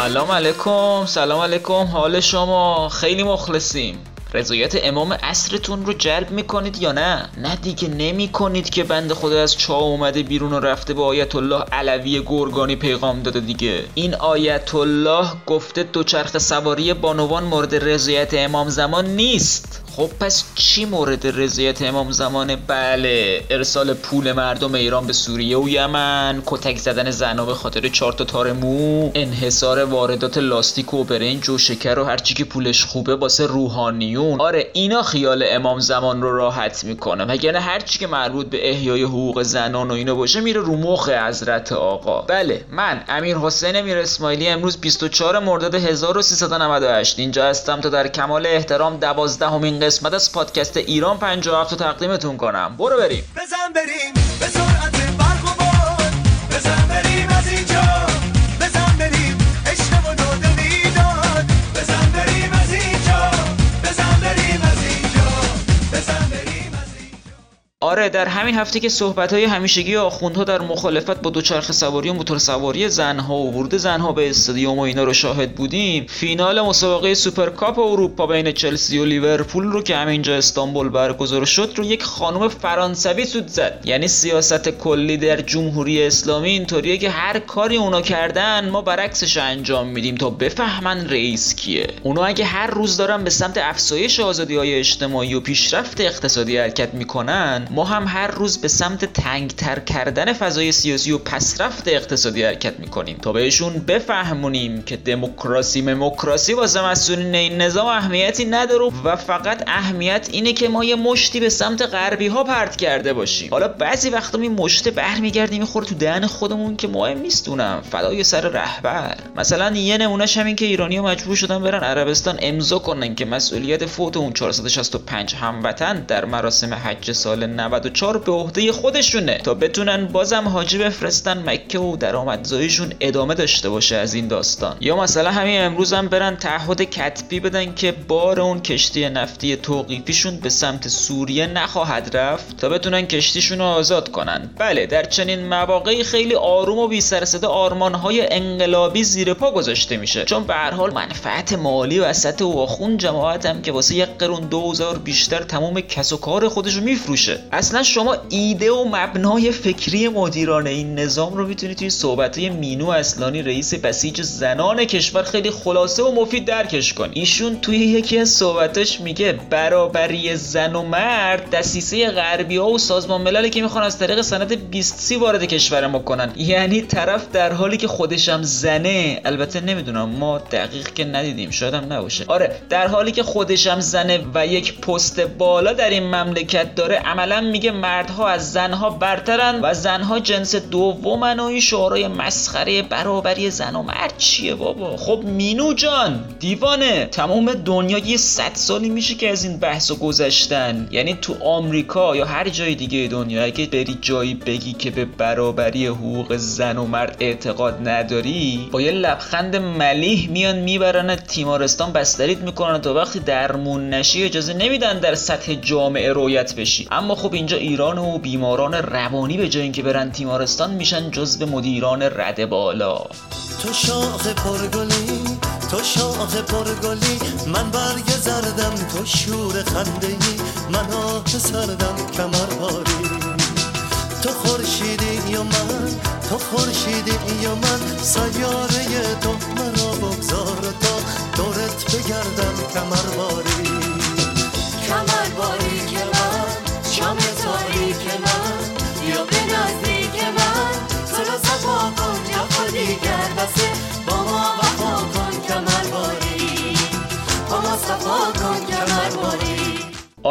سلام علیکم سلام علیکم حال شما؟ خیلی مخلصیم. رضایت امام عصرتون رو جلب می‌کنید یا نه؟ نه دیگه نمی‌کنید که بند خدا از چا اومده بیرون و رفته به آیت الله علوی گرگانی پیغام داده دیگه. این آیت الله گفته دوچرخ سواری بانوان مورد رضایت امام زمان نیست. خب پس چی مورد رضایت امام زمانه؟ بله ارسال پول مردم ایران به سوریه و یمن کتک زدن زنا به خاطر چهار تا تار مو انحصار واردات لاستیک و برنج و شکر و هرچی که پولش خوبه واسه روحانیون. آره اینا خیال امام زمان رو راحت می‌کنه وگرنه هرچی که مربوط به احیای حقوق زنان و اینا باشه میره رو مخ حضرت آقا. بله من امیر حسین میر اسماعیلی امروز 24 مرداد 1398 اینجا هستم تا در کمال احترام دوازدهمین قسمت از پادکست ایران 57 رو تقدیمتون کنم. برو بریم. بزن بریم به سرعت برق و باد. بزن بریم از اینجا آره در همین هفته که صحبت های همیشگی آخوندها در مخالفت با دوچرخه سواری و موتور سواری زنها و ورود زنها به استادیوم و اینا رو شاهد بودیم فینال مسابقه سوپرکاپ اروپا بین چلسی و لیورپول رو که همینجا استانبول برگزار شد رو یک خانم فرانسوی سوت زد. یعنی سیاست کلی در جمهوری اسلامی اینطوریه که هر کاری اونا کردن ما برعکسش انجام میدیم تا بفهمن رئیس کیه. اونا اگه هر روز دارن به سمت افزایش آزادی های اجتماعی و پیشرفت اقتصادی حرکت می‌کنن ما هم هر روز به سمت تنگتر کردن فضای سیاسی و پسرفت اقتصادی حرکت می‌کنیم. تا بهشون بفهمونیم که دموکراسی مموکراسی واسه مسئولین این نظام اهمیتی نداره و فقط اهمیت اینه که ما یه مشتی به سمت غربی ها پرت کرده باشیم. حالا بعضی وقتا این مشت برمیگرده می‌خوره تو دهن خودمون که مهم نیستونم فدای سر رهبر. مثلا یه نمونهش همین که ایرانی ها مجبور شدن برن عربستان امضا کنن که مسئولیت فوت اون 465 هموطن در مراسم حج سال 94 به عهده خودشونه. تا بتونن بازم حاجی بفرستن مکه و درآمدزاییشون ادامه داشته باشه از این داستان. یا مثلا همین امروز هم برن تعهد کتبی بدن که بار اون کشتی نفتی توقیفیشون به سمت سوریه نخواهد رفت تا بتونن کشتیشون رو آزاد کنن. بله در چنین مواقعی خیلی آروم و بی سر آرمانهای انقلابی زیر پا گذاشته میشه. چون به هر حال منفعت مالی وسط و آخون جماعت هم که واسه یک قرون دوزار بیشتر تمام کس و کار خودش رو میفروشه. اصلا شما ایده و مبنای فکری مدیران این نظام رو می‌تونید توی صحبت مینو اصلانی رئیس بسیج زنان کشور خیلی خلاصه و مفید درکش کن. ایشون توی یکی از صحبتاش میگه برابری زن و مرد دسیسه غربی ها و سازمان مللی که می‌خوان از طریق سند 20 سی وارد کشور ما کنن. یعنی طرف در حالی که خودشم زنه البته نمی‌دونم ما دقیق که ندیدیم شاید هم نباشه. آره در حالی که خودشم زنه و یک پست بالا در این مملکت داره عملا میگه مردها از زنها برترن و زنها جنس دومن و این شعارهای مسخره برابری زن و مرد چیه بابا؟ خب مینو جان دیوانه. تمام دنیا یه صد سالی میشه که از این بحث گذشتن. یعنی تو آمریکا یا هر جای دیگه دنیا اگه بری جایی بگی که به برابری حقوق زن و مرد اعتقاد نداری با یه لبخند ملیح میان می‌برن تیمارستان بستریت می‌کنن تا وقتی درمون نشی اجازه نمیدن در سطح جامعه رویت بشی. اما خب اینجا ایران و بیماران روانی به جای اینکه برن تیمارستان میشن جزو مدیران رده بالا. تو شاخ پرگلی تو شاخ پرگلی من برگ زردم تو شور خنده ای من آه سردم کمر باری. تو خورشیدی یا من تو خورشیدی یا من سیاره تو مرا بگذار تا دورت بگردم کمر باری. کمر باری. coração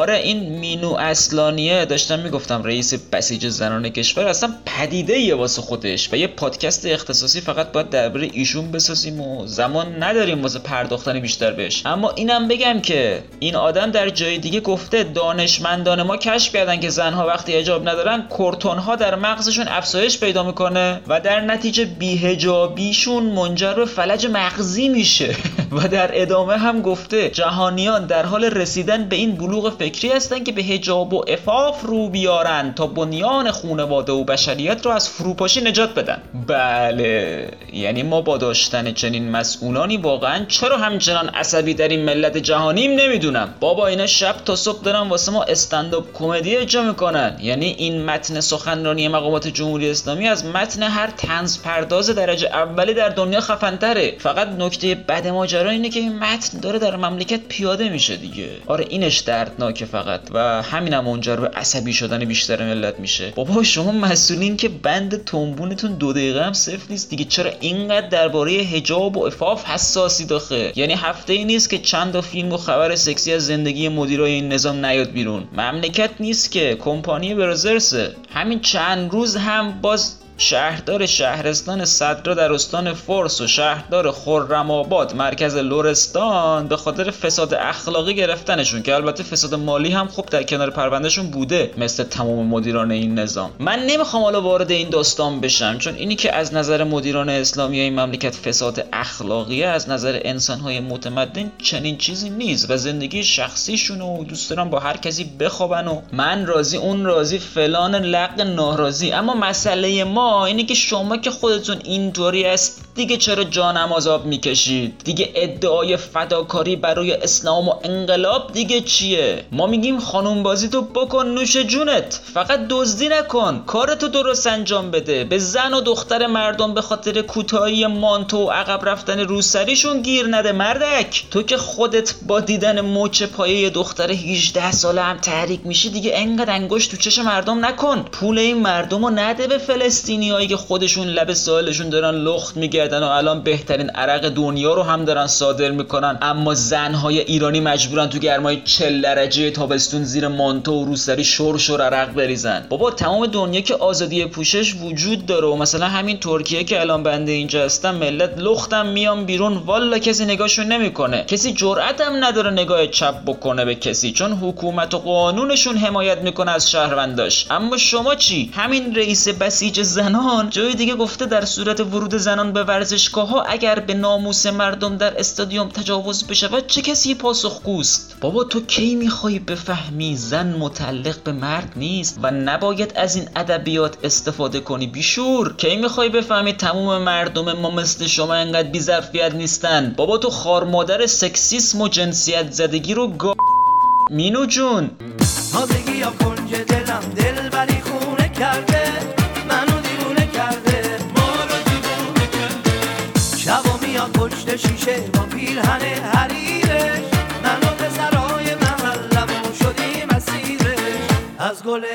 آره این مینو اصلانیه داشتم می‌گفتم رئیس بسیج زنان کشور اصلا پدیده یه واسه خودش و یه پادکست اختصاصی فقط باید درباره ایشون بسازیم و زمان نداریم واسه پرداختن بیشتر بهش. اما اینم بگم که این آدم در جای دیگه گفته دانشمندان ما کشف کردن که زنها وقتی حجاب ندارن کورتونها در مغزشون افزایش پیدا می‌کنه و در نتیجه بیهجابیشون منجر به فلج مغزی میشه. و در ادامه هم گفته جهانیان در حال رسیدن به این بلوغ فکری هستند که به هجاب و افاف رو بیارن تا بنیان خونواده و بشریت رو از فروپاشی نجات بدن. بله یعنی ما با داشتن چنین مسئولانی واقعا چرا همچنان عصبی در این ملت جهانیم نمی‌دونم. بابا اینا شب تا صبح دارن واسه ما استنداپ کمدی اجرا می‌کنن. یعنی این متن سخنرانی مقامات جمهوری اسلامی از متن هر تنز پرداز درجه اولی در دنیا خفنتره. فقط نکته بد ماجرا اینه که این متن داره در مملکت پیاده میشه دیگه. آره اینش دردناکه فقط و همینم هم منجر به عصبی شدن بیشتر ملت میشه. بابا شما مسئولین که بند تنبونتون دو دقیقه هم صفر نیست. دیگه چرا اینقدر درباره حجاب و افاف حساسی داخه یعنی هفته ای نیست که چند تا فیلم و خبر سکسی از زندگی مدیرای این نظام نیاد بیرون. مملکت نیست که کمپانی برزرسه. همین چند روز هم باز شهردار شهرستان صدرا در استان فورس و شهردار خرم مرکز لورستان به خاطر فساد اخلاقی گرفتنشون که البته فساد مالی هم خوب در کنار پروندهشون بوده مثل تمام مدیران این نظام. من نمی‌خوام حالا وارد این داستان بشم چون اینی که از نظر مدیران اسلامی این مملکت فساد اخلاقی از نظر انسانهای متمدن چنین چیزی نیست و زندگی شخصیشون و دوست دارم با هر کسی بخوابن و من راضی اون راضی فلان لق ناراضی. اما مسئله ما اینه که شما که خودتون اینطوری است دیگه چرا جانم آزاب می‌کشید دیگه ادعای فداکاری برای اسلام و انقلاب دیگه چیه؟ ما میگیم خانوم بازی تو بکن نوش جونت فقط دزدی نکن کارتو درست انجام بده به زن و دختر مردم به خاطر کوتاهی مانتو و عقب رفتن روسریشون گیر نده مردک. تو که خودت با دیدن موچ پایه دختر 18 ساله هم تحریک میشی دیگه انقدر انگشت تو چش مردم نکن. پول این مردم رو نده به فلسطین هایی که خودشون لب سالشون دارن لخت میگردن و الان بهترین عرق دنیا رو هم دارن صادر می‌کنن. اما زنهای ایرانی مجبورن تو گرمای 40 درجه تابستون زیر مانتو و روسری شور شور عرق بریزن. بابا تمام دنیا که آزادی پوشش وجود داره و مثلا همین ترکیه که الان بنده اینجا هستم ملت لختم میان بیرون. والا کسی نگاهشون نمی‌کنه. کسی جرأت هم نداره نگاه چپ بکنه به کسی چون حکومت و قانونشون حمایت می‌کنه از شهرونداش. اما شما چی؟ همین رئیس بسیج زن زنان جای دیگه گفته در صورت ورود زنان به ورزشگاه ها اگر به ناموس مردم در استادیوم تجاوز بشود چه کسی پاسخگوست بابا تو کی می‌خوای بفهمی؟ زن متعلق به مرد نیست و نباید از این ادبیات استفاده کنی بیشور. کی می‌خوای بفهمی؟ تموم مردم ما مثل شما انقدر بیظرفیت نیستن. بابا تو خار مادر سکسیسم و جنسیت زدگی رو گا مینو جون. شیشه با پیرهن حریرش من و پسرای محلمون شدیم از گل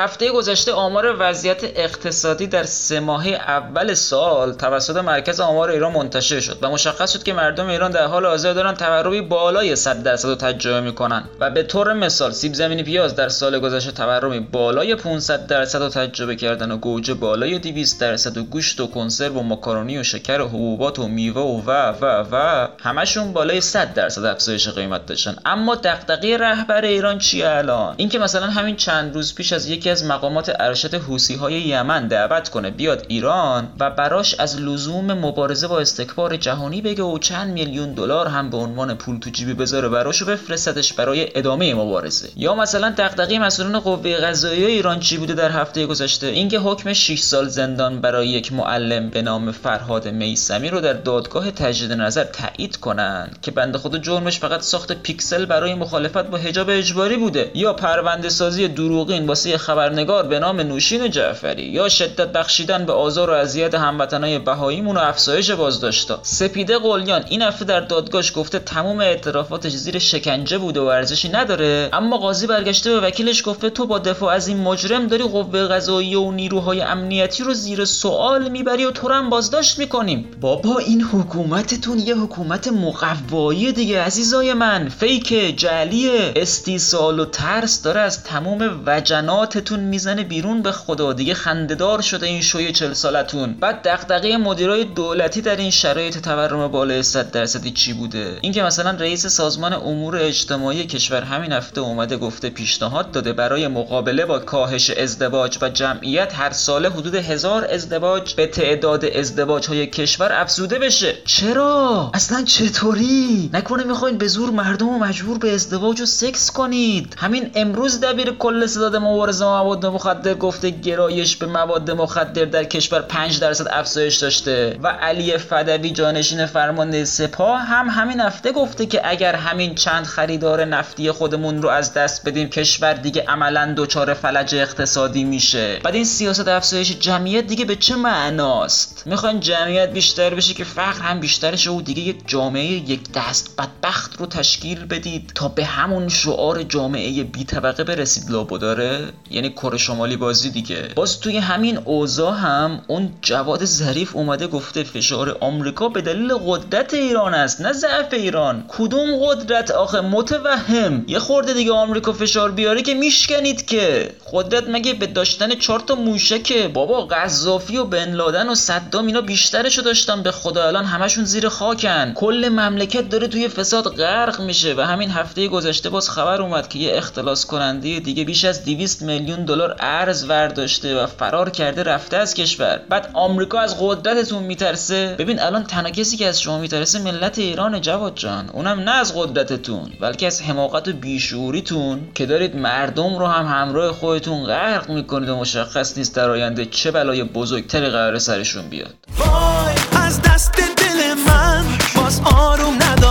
هفته گذشته آمار وضعیت اقتصادی در سه ماهه اول سال توسط مرکز آمار ایران منتشر شد و مشخص شد که مردم ایران در حال حاضر دارن تورمی بالای 100 درصد رو تجربه می‌کنن و به طور مثال سیب زمینی پیاز در سال گذشته تورمی بالای 500 درصد رو تجربه کردن و گوجه بالای 200 درصد و گوشت و کنسرو و ماکارونی و شکر و حبوبات و میوه و و و و همشون بالای 100 درصد افزایش قیمت داشتن. اما دغدغه رهبر ایران چیه الان؟ اینکه مثلا همین چند روز پیش از یکی از مقامات ارشد حوسی های یمن دعوت کنه بیاد ایران و براش از لزوم مبارزه با استکبار جهانی بگه و چند میلیون دلار هم به عنوان پول تو جیبی بذاره براشو بفرستدش برای ادامه مبارزه. یا مثلا دغدغه مسئولان قوه قضاییه ایران چی بوده در هفته گذشته؟ اینکه حکم 6 سال زندان برای یک معلم به نام فرهاد میسمی رو در دادگاه تجدید نظر تایید کنن که بنده خود جرمش فقط ساخت پیکسل برای مخالفت با حجاب اجباری بوده. یا پرونده سازی دروغین واسه خبرنگار به نام نوشین جعفری یا شدت بخشیدن به آزار و اذیت هموطنای بهاییمون و افزایش بازداشتا سپیده قلیان این هفته در دادگاهش گفته تمام اعترافاتش زیر شکنجه بوده و ارزشی نداره اما قاضی برگشته به وکیلش گفته تو با دفاع از این مجرم داری قوه قضاییه و نیروهای امنیتی رو زیر سوال می‌بری و تو هم بازداشت می‌کنیم. بابا این حکومتتون یه حکومت مقوایی دیگه عزیزای من. فیک جعلی استیصال و ترس داره از تمام وجنات ناتتون می‌زنه بیرون به خدا. دیگه خندهدار شده این شوی چل سالتون. بعد دغدغه مدیرای دولتی در این شرایط تورم بالای 100 درصدی چی بوده؟ اینکه مثلا رئیس سازمان امور اجتماعی کشور همین هفته اومده گفته پیشنهاد داده برای مقابله با کاهش ازدواج و جمعیت هر ساله حدود هزار ازدواج به تعداد ازدواج های کشور افزوده بشه. چرا؟ اصلا چطوری؟ نکنه می‌خواین به زور مردم رو مجبور به ازدواج و سکس کنید. همین امروز دبیر کل صداد مبارزه مواد مخدر گفته گرایش به مواد مخدر در کشور 5 درصد افزایش داشته. و علی فدوی جانشین فرمانده سپاه هم همین هفته گفته که اگر همین چند خریدار نفتی خودمون رو از دست بدیم کشور دیگه عملا دچار فلج اقتصادی میشه. بعد این سیاست افزایش جمعیت دیگه به چه معناست؟ می‌خواین جمعیت بیشتر بشه که فقر هم بیشتر شه و دیگه یک جامعه یک دست بدبخت رو تشکیل بدید تا به همون شعار جامعه بی طبقه برسید. لابداره یعنی کره شمالی بازی دیگه. باز توی همین اوضاع هم اون جواد ظریف اومده گفته فشار آمریکا به دلیل قدرت ایران است نه ضعف ایران. کدوم قدرت؟ آخه متوهم. یه خورده دیگه آمریکا فشار بیاره که میشکنید که. قدرت مگه به داشتن چهار تا موشکه؟ بابا قذافی و بن لادن و صدام اینا بیشترشو داشتن. به خدا الان همشون زیر خاکن. کل مملکت داره توی فساد غرق میشه و همین هفته گذشته باز خبر اومد که یه اختلاس کننده دیگه بیش از 200 میلیون دلار ارز ورداشته و فرار کرده رفته از کشور. بعد آمریکا از قدرتتون میترسه؟ ببین الان تنها کسی که از شما میترسه ملت ایران جواد جان. اونم نه از قدرتتون بلکه از حماقت و بیشوریتون که دارید مردم رو هم همراه خودتون غرق می‌کنید و مشخص نیست در آینده چه بلای بزرگتری قرار سرشون بیاد. وای از دست دل من باز آروم نداره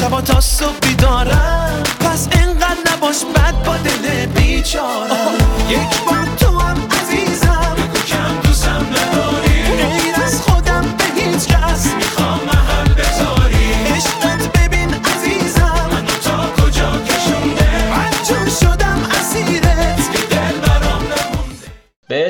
شبا تا صبح بیدارم. پس انقدر نباش بد با دل بیچارم. یک بار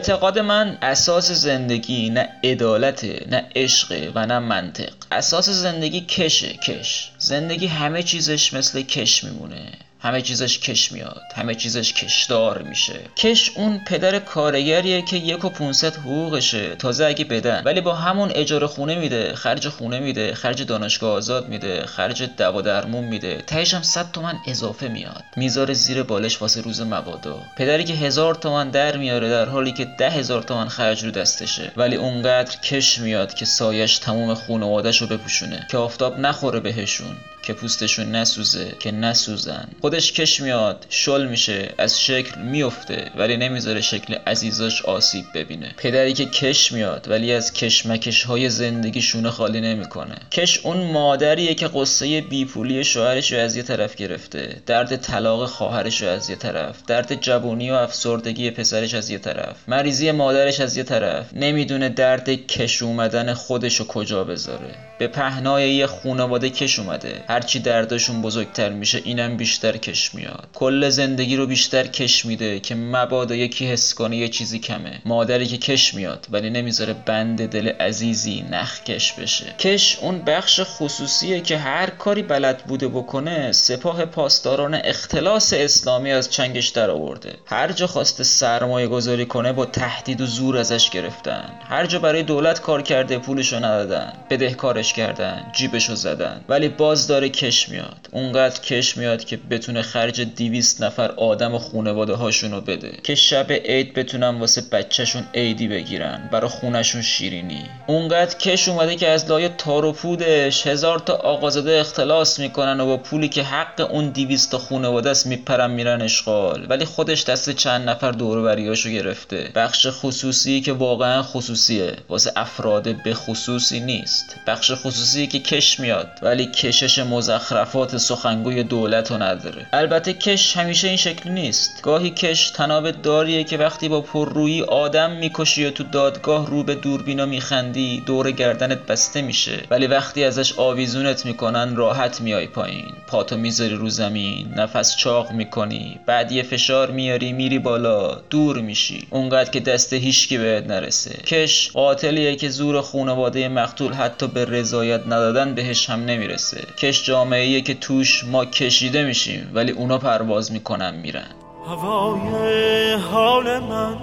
اعتقاد من اساس زندگی نه عدالته نه عشقه و نه منطق. اساس زندگی کشه کش. زندگی همه چیزش مثل کش میمونه. همه چیزش کش میاد همه چیزش کشدار میشه. کش اون پدر کارگریه که یک و 500 حقوقشه تازه اگه بدن. ولی با همون اجاره خونه میده خرج خونه میده خرج دانشگاه آزاد میده خرج دوا درمون میده. تهش هم 100 تومن اضافه میاد. می‌ذاره زیر بالش واسه روز مبادا. پدری که هزار تومن در میاره در حالی که ده هزار تومن خرج رو دستشه. ولی اونقدر کش میاد که سایش تموم خانوادش رو بپوشونه. که آفتاب نخوره بهشون. که پوستشون نسوزه که نسوزن. خودش کش میاد شل میشه از شکل میفته ولی نمی‌ذاره شکل عزیزاش آسیب ببینه. پدری که کش میاد ولی از کشمکش های زندگی شونه خالی نمی‌کنه. کش اون مادریه که قصه بیپولی شوهرش رو از یه طرف گرفته. درد طلاق خواهرش رو از یه طرف. درد جوونی و افسردگی پسرش از یه طرف. مریضی مادرش از یه طرف. نمی‌دونه درد کش اومدن خودش رو کجا بذاره. به پهنای یه خونواده کش اومده. هرچی دردشون بزرگتر میشه اینم بیشتر کش میاد. کل زندگی رو بیشتر کش میده که مبادا یکی حس کنه یه چیزی کمه. مادری که کش میاد ولی نمی‌ذاره بند دل عزیزی نخ کش بشه. کش اون بخش خصوصیه که هر کاری بلد بوده بکنه سپاه پاسداران اختلاس اسلامی از چنگش در آورده. هر جا خواسته سرمایه گذاری کنه با تهدید و زور ازش گرفتن. هر جا برای دولت کار کرده پولشو ندادن. بدهکارش کردن جیبشو زدن. ولی باز داره کش میاد. اونقدر کش میاد که بتونه خرج 200 نفر آدم و خونواده هاشونو بده. که شب عید بتونن واسه بچهشون عیدی بگیرن. برا خونشون شیرینی. اونقدر کش اومده که از لای تار و پودش هزار تا آقازاده اختلاس می‌کنن و با پولی که حق اون 200 تا خونواده است میپرن میرن اشغال. ولی خودش دست چند نفر دور بریاشو گرفته. بخش خصوصی که واقعا خصوصیه. واسه افراد به خصوصی نیست. بخش خصوصی که کش میاد. ولی کشش مزخرفات سخنگوی دولت رو نداره. البته کش همیشه این شکل نیست. گاهی کش تناب داریه که وقتی با پررویی آدم می‌کشی و تو دادگاه رو به دوربینا میخندی دور گردنت بسته میشه. ولی وقتی ازش آویزونت می‌کنن راحت میای پایین. پاتو می‌ذاری رو زمین نفس چاق می‌کنی. بعد یه فشار میاری میری بالا دور میشی. اونقدر که دست هیچکی بهت نرسه. کش قاتلیه که زور خانواده مقتول حتی به رضایت ندادن بهش هم نمی‌رسه. کش جامعه که توش ما کشیده میشیم ولی اونا پرواز می‌کنن میرن. هوای حال من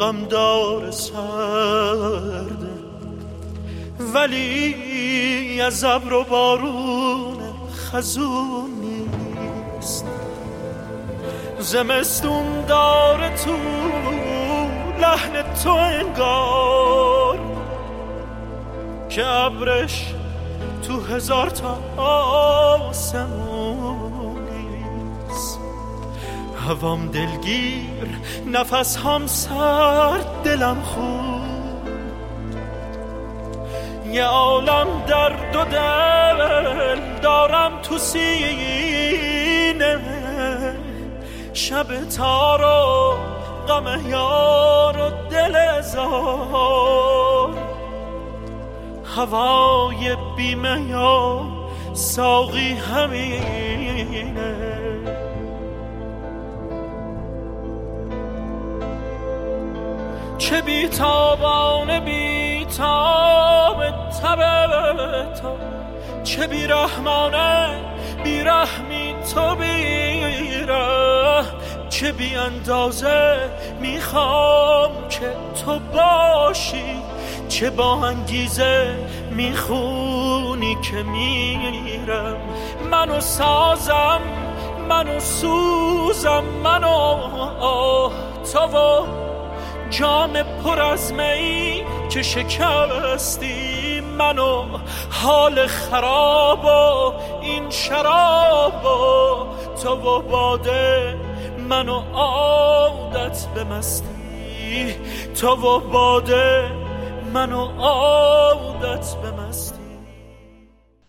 غمدار سرده ولی از ابر و بارون خزون نیست. زمستون داره تو لحن تو انگار که ابرش تو هزار تا آسمونیست هوام دلگیر نفس هم سرد دلم خوب یه عالم در دو دل دارم تو سینه. شب تارو غم یار و دل زار. هوای بیمه یا ساقی همینه. چه بیتابان بیتاب تب تو چه بیرحمانه بیرحمی تو بیره چه بی اندازه می‌خوام که تو باشی چه با انگیزه می‌خونی که میرم؟ منو سازم منو سوزم منو تو و جام پر از می که شکستی منو حال خراب و این شراب و تو و باده منو عادت به مستی تو و باده منو عادت به مستی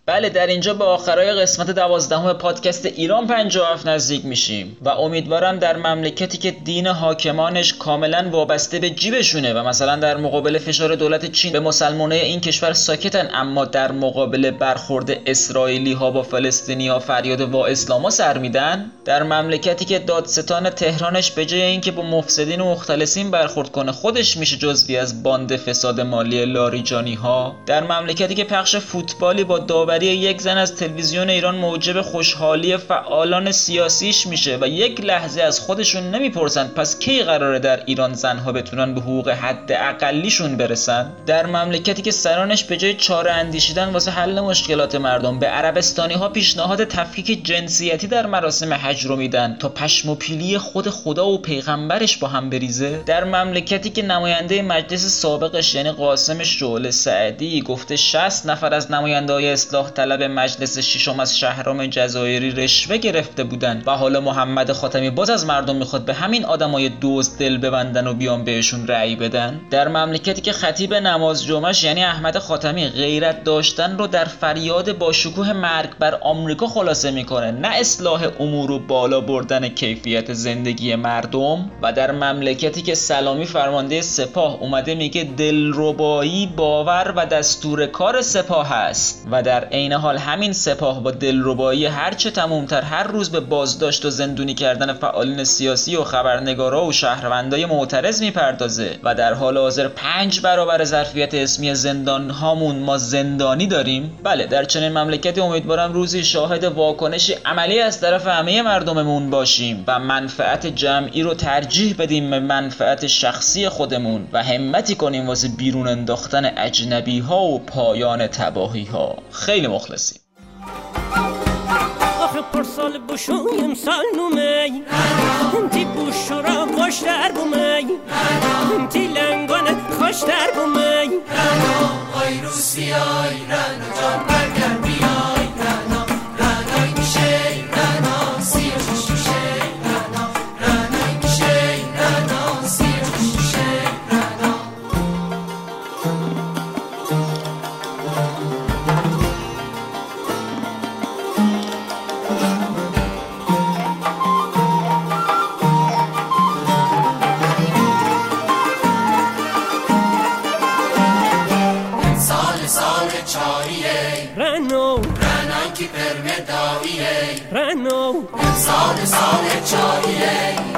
بله در اینجا به آخرای قسمت دوازدهم پادکست ایران 57 نزدیک میشیم و امیدوارم در مملکتی که دین حاکمانش کاملا وابسته به جیبشونه و مثلا در مقابل فشار دولت چین به مسلمانای این کشور ساکتن اما در مقابل برخورد اسرائیلی ها با فلسطینی ها فریاد وا اسلاما سر میدن. در مملکتی که دادستان تهرانش به جای اینکه با مفسدین و مختلسین برخورد کنه خودش میشه جزوی از باند فساد مالی لاریجانی ها در مملکتی که پخش فوتبالی با داوری یک زن از تلویزیون ایران موجب خوشحالی فعالان سیاسیش میشه و یک لحظه از خودشون نمی‌پرسند پس کی قراره در ایران زنها بتونن به حقوق حد اقلیشون برسن؟ در مملکتی که سرانش به جای چاره اندیشیدن واسه حل مشکلات مردم به عربستانی ها پیشنهاد تفکیک جنسیتی در مراسم حج رو میدن تا پشم و پیلی خود خدا و پیغمبرش با هم بریزه؟ در مملکتی که نماینده مجلس سابقش یعنی قاسم شعله سعدی گفته 60 نفر از نماینده های اصلاح طلب مجلس ششم از شهرام جزایری رشوه گرفته بودند و حالا محمد خاتمی باز از مردم می‌خواد به همین آدمای دوز دل ببندن و بیان بهشون رأی بدن؟ در مملکتی که خطیب نماز جمعش یعنی احمد خاتمی غیرت داشتن رو در فریاد با شکوه مرگ بر آمریکا خلاصه می‌کنه نه اصلاح امور و بالا بردن کیفیت زندگی مردم. و در مملکتی که سلامی فرمانده سپاه اومده میگه دلربایی باور و دستور کار سپاه است. و در عین حال همین سپاه با دلربایی هرچه تمومتر هر روز به بازداشت و زندونی کردن فعالین سیاسی و خبرنگارا و شهروندای معترض می‌پردازه و در حال حاضر پنج برابر ظرفیت اسمی زندان هامون ما زندانی داریم. بله در چنین مملکتی امیدوارم روزی شاهد واکنشی عملی از طرف همه مردممون باشیم و منفعت جمعی رو ترجیح بدیم به منفعت شخصی خودمون و همتی کنیم واسه بیرون انداختن اجنبی ها و پایان تباهی ها خیلی مخلصیم. آخه پرسال بوشویم سال نومی تی بوشورا خوش در بومی تی لنگانه خوش در بومی آی روسیای رنو جان. پرمداییه رنو سال سال